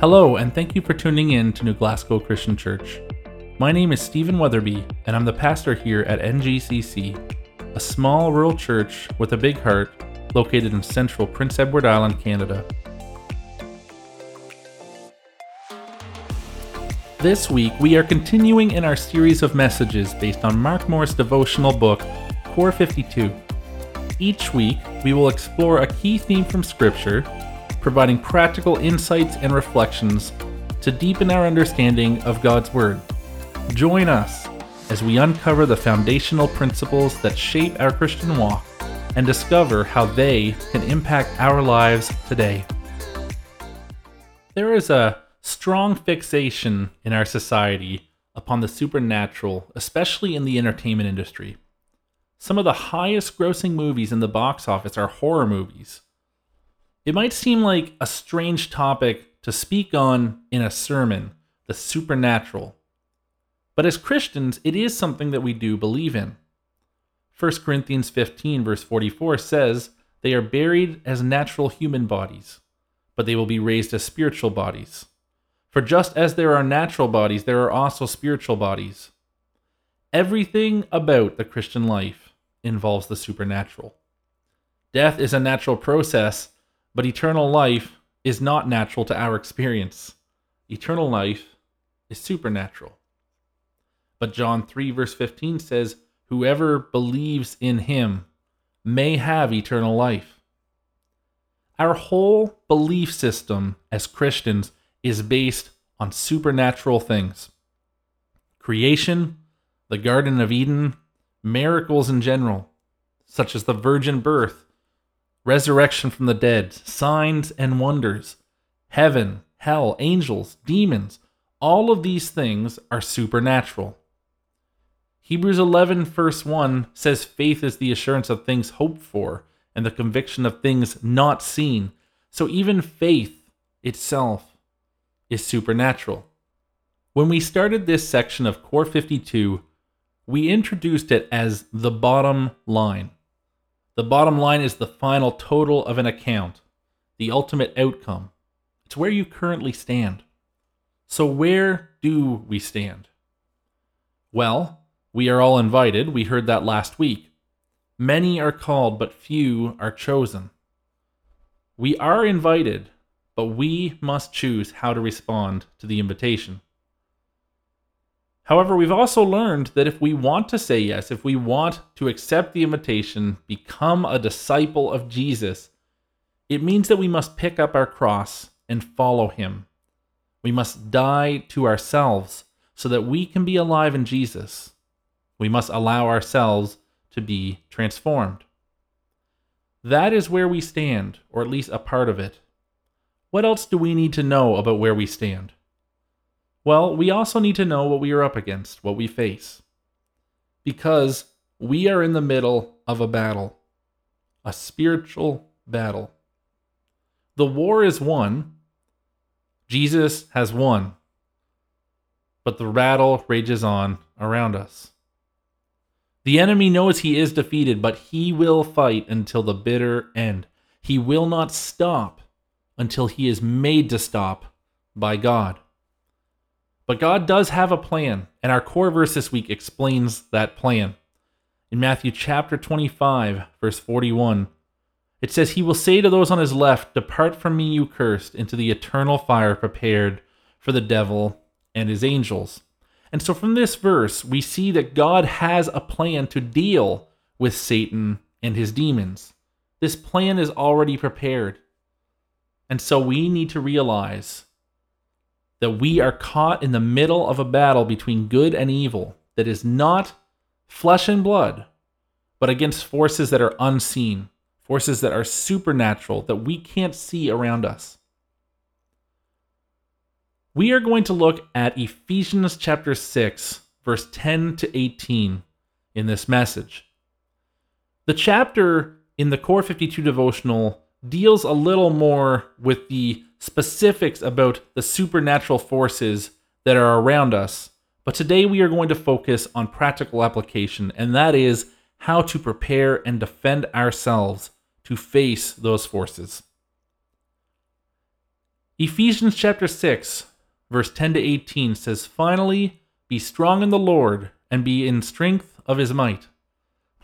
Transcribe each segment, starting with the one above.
Hello, and thank you for tuning in to New Glasgow Christian Church. My name is Stephen Weatherby, and I'm the pastor here at NGCC, a small rural church with a big heart located in central Prince Edward Island, Canada. This week, we are continuing in our series of messages based on Mark Moore's devotional book, Core 52. Each week, we will explore a key theme from Scripture providing practical insights and reflections to deepen our understanding of God's Word. Join us as we uncover the foundational principles that shape our Christian walk and discover how they can impact our lives today. There is a strong fixation in our society upon the supernatural, especially in the entertainment industry. Some of the highest grossing movies in the box office are horror movies. It might seem like a strange topic to speak on in a sermon, the supernatural. But as Christians, it is something that we do believe in. 1 Corinthians 15, verse 44 says, They are buried as natural human bodies, but they will be raised as spiritual bodies. For just as there are natural bodies, there are also spiritual bodies. Everything about the Christian life involves the supernatural. Death is a natural process but eternal life is not natural to our experience. Eternal life is supernatural. But John 3, verse 15 says, Whoever believes in him may have eternal life. Our whole belief system as Christians is based on supernatural things creation, the Garden of Eden, miracles in general, such as the virgin birth, resurrection from the dead, signs and wonders, heaven, hell, angels, demons, all of these things are supernatural. Hebrews 11, verse 1 says faith is the assurance of things hoped for and the conviction of things not seen. So even faith itself is supernatural. When we started this section of Core 52, we introduced it as the bottom line. The bottom line is the final total of an account, the ultimate outcome. It's where you currently stand. So, where do we stand? Well, we are all invited. We heard that last week. Many are called, but few are chosen. We are invited, but we must choose how to respond to the invitation. However, we've also learned that if we want to say yes, if we want to accept the invitation, become a disciple of Jesus, it means that we must pick up our cross and follow him. We must die to ourselves so that we can be alive in Jesus. We must allow ourselves to be transformed. That is where we stand, or at least a part of it. What else do we need to know about where we stand? Well, we also need to know what we are up against, what we face. Because we are in the middle of a battle, a spiritual battle. The war is won, Jesus has won, but the battle rages on around us. The enemy knows he is defeated, but he will fight until the bitter end. He will not stop until he is made to stop by God. But God does have a plan, and our core verse this week explains that plan. In Matthew chapter 25, verse 41, it says, He will say to those on his left, Depart from me, you cursed, into the eternal fire prepared for the devil and his angels. And so from this verse, we see that God has a plan to deal with Satan and his demons. This plan is already prepared. And so we need to realize that we are caught in the middle of a battle between good and evil that is not flesh and blood, but against forces that are unseen, forces that are supernatural, that we can't see around us. We are going to look at Ephesians chapter 6, verse 10 to 18 in this message. The chapter in the Core 52 devotional deals a little more with the specifics about the supernatural forces that are around us. But today we are going to focus on practical application, and that is how to prepare and defend ourselves to face those forces. Ephesians chapter 6, verse 10 to 18 says, Finally, be strong in the Lord and be in strength of his might.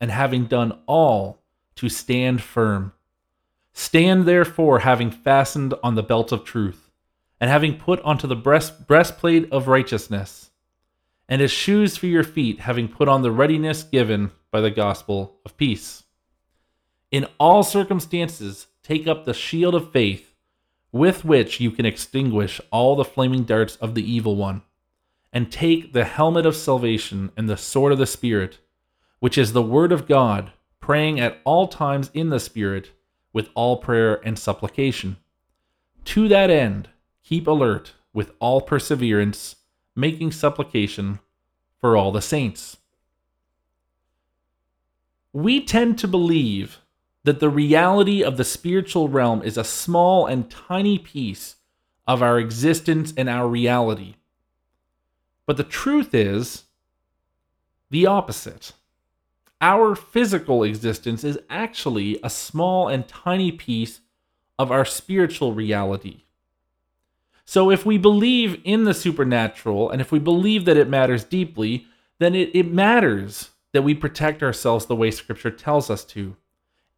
and having done all, to stand firm. Stand therefore, having fastened on the belt of truth, and having put onto the breast, breastplate of righteousness, and as shoes for your feet, having put on the readiness given by the gospel of peace. In all circumstances, take up the shield of faith with which you can extinguish all the flaming darts of the evil one, and take the helmet of salvation and the sword of the Spirit, which is the Word of God, praying at all times in the Spirit with all prayer and supplication. To that end, keep alert with all perseverance, making supplication for all the saints. We tend to believe that the reality of the spiritual realm is a small and tiny piece of our existence and our reality. But the truth is the opposite. Our physical existence is actually a small and tiny piece of our spiritual reality. So, if we believe in the supernatural and if we believe that it matters deeply, then it, it matters that we protect ourselves the way Scripture tells us to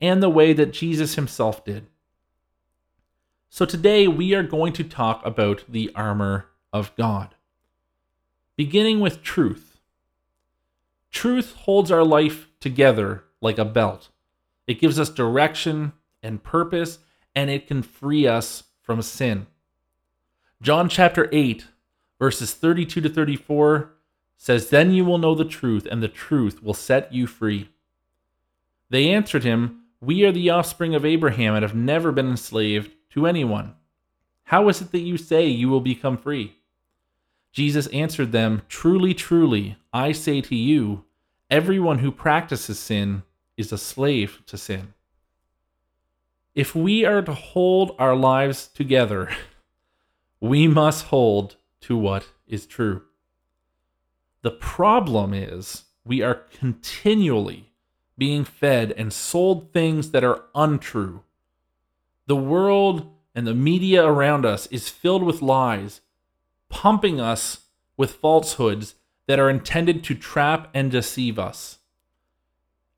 and the way that Jesus himself did. So today we are going to talk about the armor of God, beginning with truth. Truth holds our life together like a belt. It gives us direction and purpose, and it can free us from sin. John chapter 8, verses 32 to 34 says, Then you will know the truth, and the truth will set you free. They answered him, we are the offspring of Abraham and have never been enslaved to anyone. How is it that you say you will become free? Jesus answered them, Truly, truly, I say to you, everyone who practices sin is a slave to sin. If we are to hold our lives together, we must hold to what is true. The problem is we are continually being fed and sold things that are untrue. The world and the media around us is filled with lies, pumping us with falsehoods that are intended to trap and deceive us.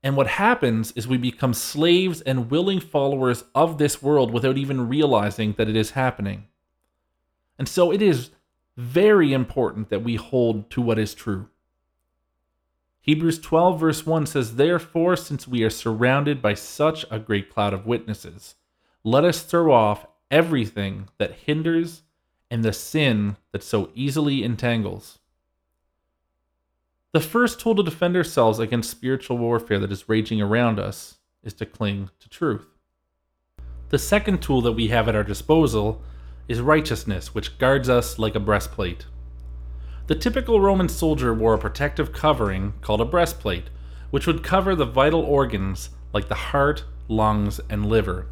And what happens is we become slaves and willing followers of this world without even realizing that it is happening. And so it is very important that we hold to what is true. Hebrews 12, verse 1 says, Therefore, since we are surrounded by such a great cloud of witnesses, let us throw off everything that hinders and the sin that so easily entangles. The first tool to defend ourselves against spiritual warfare that is raging around us is to cling to truth. The second tool that we have at our disposal is righteousness, which guards us like a breastplate. The typical Roman soldier wore a protective covering called a breastplate, which would cover the vital organs like the heart, lungs, and liver.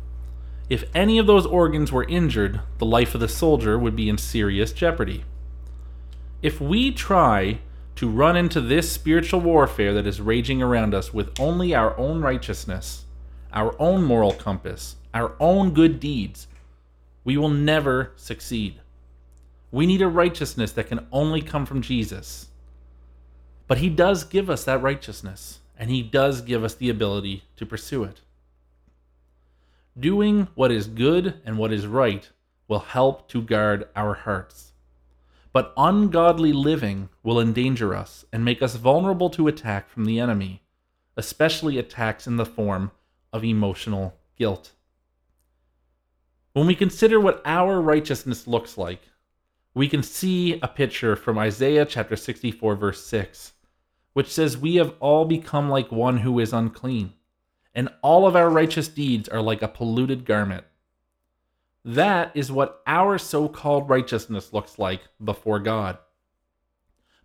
If any of those organs were injured, the life of the soldier would be in serious jeopardy. If we try to run into this spiritual warfare that is raging around us with only our own righteousness, our own moral compass, our own good deeds, we will never succeed. We need a righteousness that can only come from Jesus. But He does give us that righteousness, and He does give us the ability to pursue it. Doing what is good and what is right will help to guard our hearts. But ungodly living will endanger us and make us vulnerable to attack from the enemy, especially attacks in the form of emotional guilt. When we consider what our righteousness looks like, we can see a picture from Isaiah chapter 64, verse 6, which says, We have all become like one who is unclean, and all of our righteous deeds are like a polluted garment. that is what our so called righteousness looks like before God.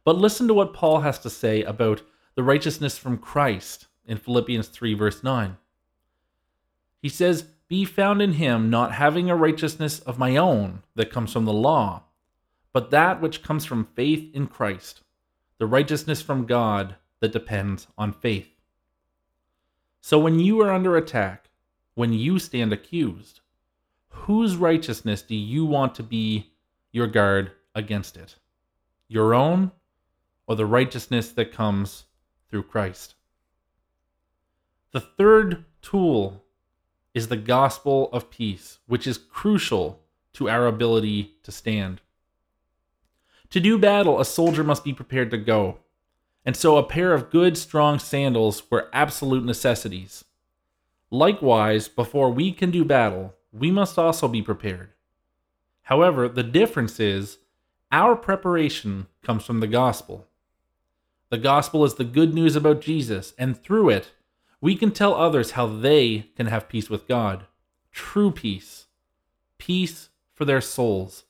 But listen to what Paul has to say about the righteousness from Christ in Philippians 3, verse 9. He says, Be found in him, not having a righteousness of my own that comes from the law, but that which comes from faith in Christ, the righteousness from God that depends on faith. So when you are under attack, when you stand accused, whose righteousness do you want to be your guard against it? Your own or the righteousness that comes through Christ? The third tool is the gospel of peace, which is crucial to our ability to stand. To do battle, a soldier must be prepared to go, and so a pair of good, strong sandals were absolute necessities. Likewise, before we can do battle, we must also be prepared. However, the difference is our preparation comes from the gospel. The gospel is the good news about Jesus, and through it, we can tell others how they can have peace with God. True peace. Peace for their souls.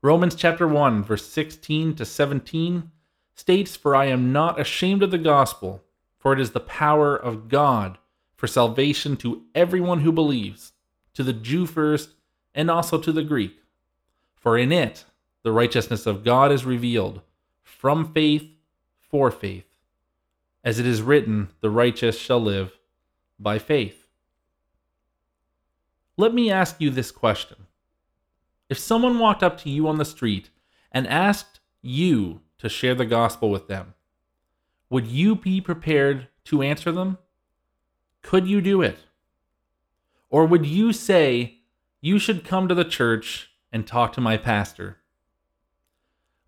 Romans chapter 1, verse 16 to 17 states, For I am not ashamed of the gospel, for it is the power of God for salvation to everyone who believes to the Jew first, and also to the Greek. For in it the righteousness of God is revealed, from faith for faith. As it is written, the righteous shall live by faith. Let me ask you this question. If someone walked up to you on the street and asked you to share the gospel with them, would you be prepared to answer them? Could you do it? Or would you say, you should come to the church and talk to my pastor?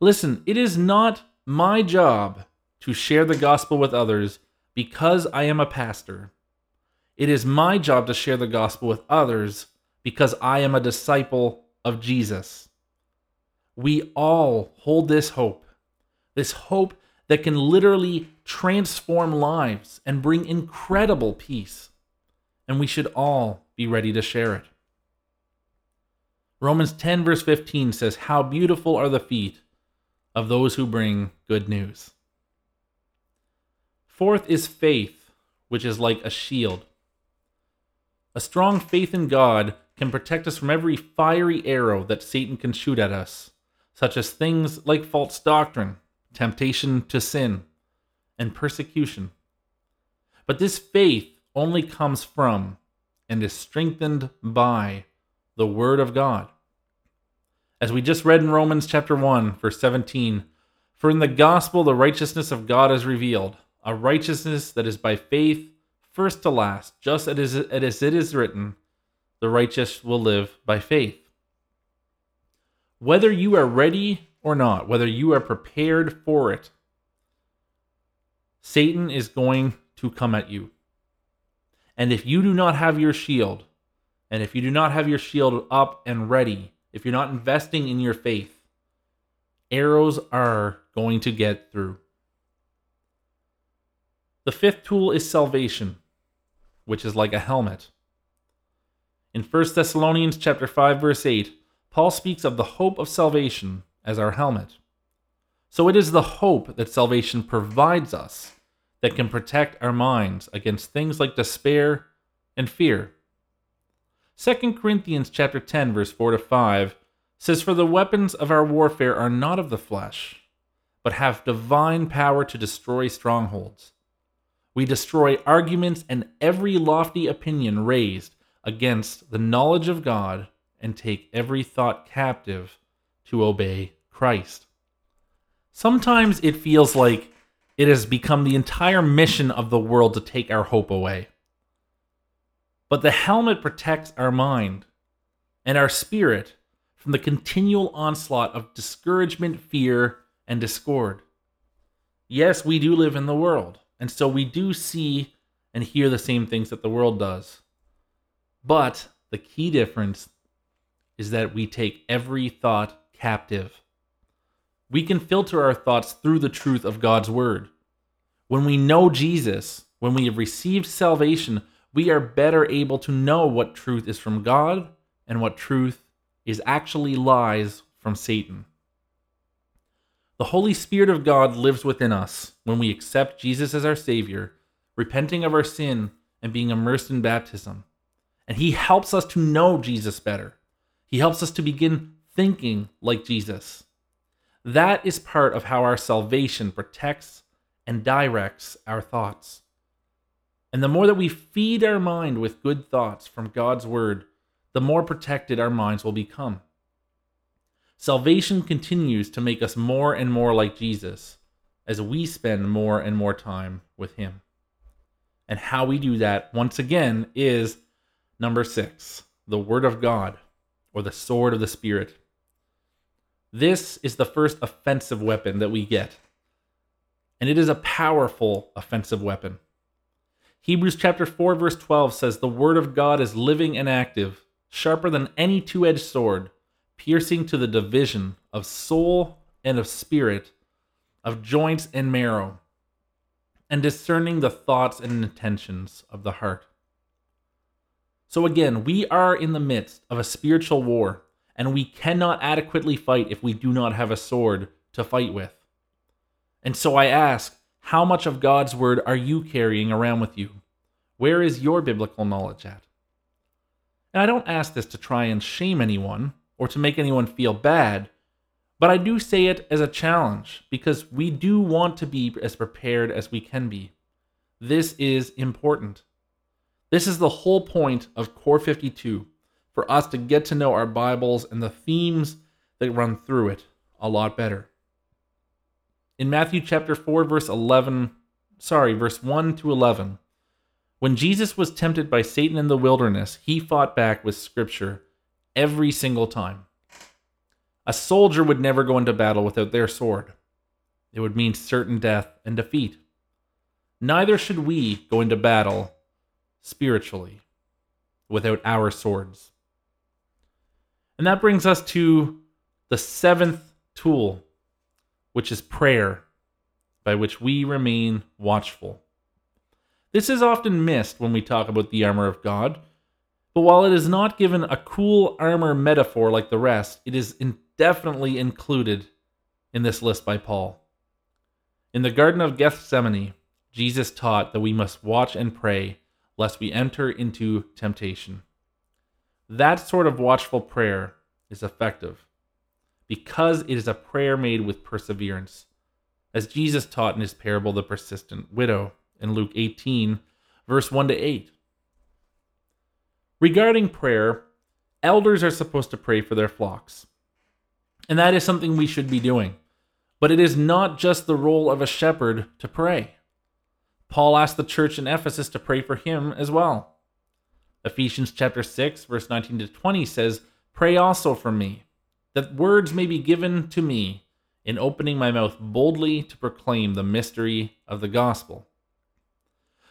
Listen, it is not my job to share the gospel with others because I am a pastor. It is my job to share the gospel with others because I am a disciple of Jesus. We all hold this hope, this hope that can literally transform lives and bring incredible peace and we should all be ready to share it. Romans 10, verse 15 says, How beautiful are the feet of those who bring good news. Fourth is faith, which is like a shield. A strong faith in God can protect us from every fiery arrow that Satan can shoot at us, such as things like false doctrine, temptation to sin, and persecution. But this faith only comes from and is strengthened by the Word of God. As we just read in Romans chapter 1, verse 17, for in the gospel the righteousness of God is revealed, a righteousness that is by faith, first to last, just as it is written, the righteous will live by faith. Whether you are ready or not, whether you are prepared for it, Satan is going to come at you. And if you do not have your shield, and if you do not have your shield up and ready, if you're not investing in your faith, arrows are going to get through. The fifth tool is salvation, which is like a helmet. In 1 Thessalonians chapter 5 verse 8, Paul speaks of the hope of salvation as our helmet. So it is the hope that salvation provides us that can protect our minds against things like despair and fear. 2 Corinthians chapter 10 verse 4 to 5 says for the weapons of our warfare are not of the flesh but have divine power to destroy strongholds. We destroy arguments and every lofty opinion raised against the knowledge of God and take every thought captive to obey Christ. Sometimes it feels like it has become the entire mission of the world to take our hope away. But the helmet protects our mind and our spirit from the continual onslaught of discouragement, fear, and discord. Yes, we do live in the world, and so we do see and hear the same things that the world does. But the key difference is that we take every thought captive we can filter our thoughts through the truth of God's word. When we know Jesus, when we have received salvation, we are better able to know what truth is from God and what truth is actually lies from Satan. The Holy Spirit of God lives within us when we accept Jesus as our Savior, repenting of our sin, and being immersed in baptism. And He helps us to know Jesus better. He helps us to begin thinking like Jesus. That is part of how our salvation protects and directs our thoughts. And the more that we feed our mind with good thoughts from God's Word, the more protected our minds will become. Salvation continues to make us more and more like Jesus as we spend more and more time with Him. And how we do that, once again, is number six the Word of God, or the sword of the Spirit. This is the first offensive weapon that we get, and it is a powerful offensive weapon. Hebrews chapter 4 verse 12 says the word of God is living and active, sharper than any two-edged sword, piercing to the division of soul and of spirit, of joints and marrow, and discerning the thoughts and intentions of the heart. So again, we are in the midst of a spiritual war, and we cannot adequately fight if we do not have a sword to fight with. And so I ask, how much of God's word are you carrying around with you? Where is your biblical knowledge at? And I don't ask this to try and shame anyone or to make anyone feel bad, but I do say it as a challenge because we do want to be as prepared as we can be. This is important. This is the whole point of Core 52 for us to get to know our Bibles and the themes that run through it a lot better in Matthew chapter 4 verse 11, sorry, verse 1 to 11. When Jesus was tempted by Satan in the wilderness, he fought back with scripture every single time. A soldier would never go into battle without their sword. It would mean certain death and defeat. Neither should we go into battle spiritually without our swords. And that brings us to the seventh tool which is prayer, by which we remain watchful. This is often missed when we talk about the armor of God, but while it is not given a cool armor metaphor like the rest, it is indefinitely included in this list by Paul. In the Garden of Gethsemane, Jesus taught that we must watch and pray lest we enter into temptation. That sort of watchful prayer is effective because it is a prayer made with perseverance, as Jesus taught in his parable, The Persistent Widow, in Luke 18, verse 1 to 8. Regarding prayer, elders are supposed to pray for their flocks. And that is something we should be doing. But it is not just the role of a shepherd to pray. Paul asked the church in Ephesus to pray for him as well. Ephesians chapter 6 verse 19 to 20 says, "Pray also for me, that words may be given to me in opening my mouth boldly to proclaim the mystery of the gospel.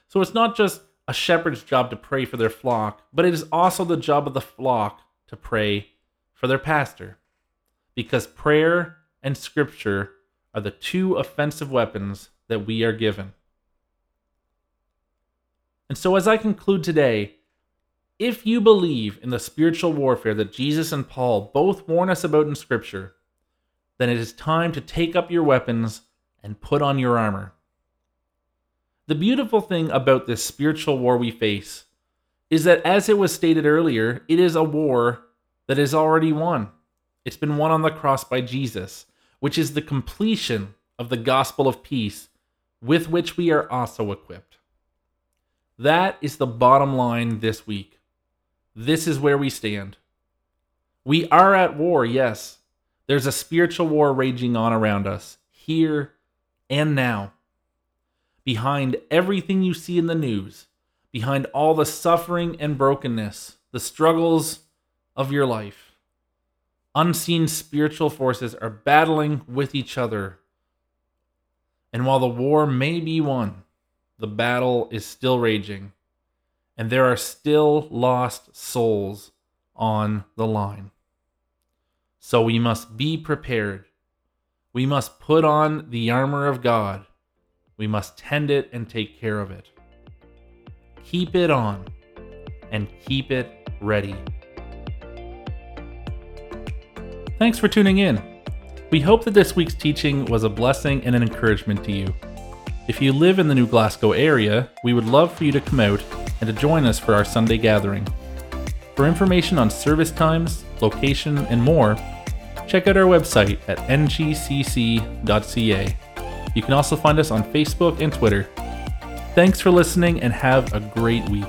So it's not just a shepherd's job to pray for their flock, but it is also the job of the flock to pray for their pastor. Because prayer and scripture are the two offensive weapons that we are given. And so, as I conclude today, if you believe in the spiritual warfare that Jesus and Paul both warn us about in Scripture, then it is time to take up your weapons and put on your armor. The beautiful thing about this spiritual war we face is that, as it was stated earlier, it is a war that is already won. It's been won on the cross by Jesus, which is the completion of the gospel of peace with which we are also equipped. That is the bottom line this week. This is where we stand. We are at war, yes. There's a spiritual war raging on around us, here and now. Behind everything you see in the news, behind all the suffering and brokenness, the struggles of your life, unseen spiritual forces are battling with each other. And while the war may be won, the battle is still raging and there are still lost souls on the line. So we must be prepared. We must put on the armor of God. We must tend it and take care of it. Keep it on and keep it ready. Thanks for tuning in. We hope that this week's teaching was a blessing and an encouragement to you. If you live in the New Glasgow area, we would love for you to come out and to join us for our Sunday gathering. For information on service times, location, and more, check out our website at ngcc.ca. You can also find us on Facebook and Twitter. Thanks for listening and have a great week.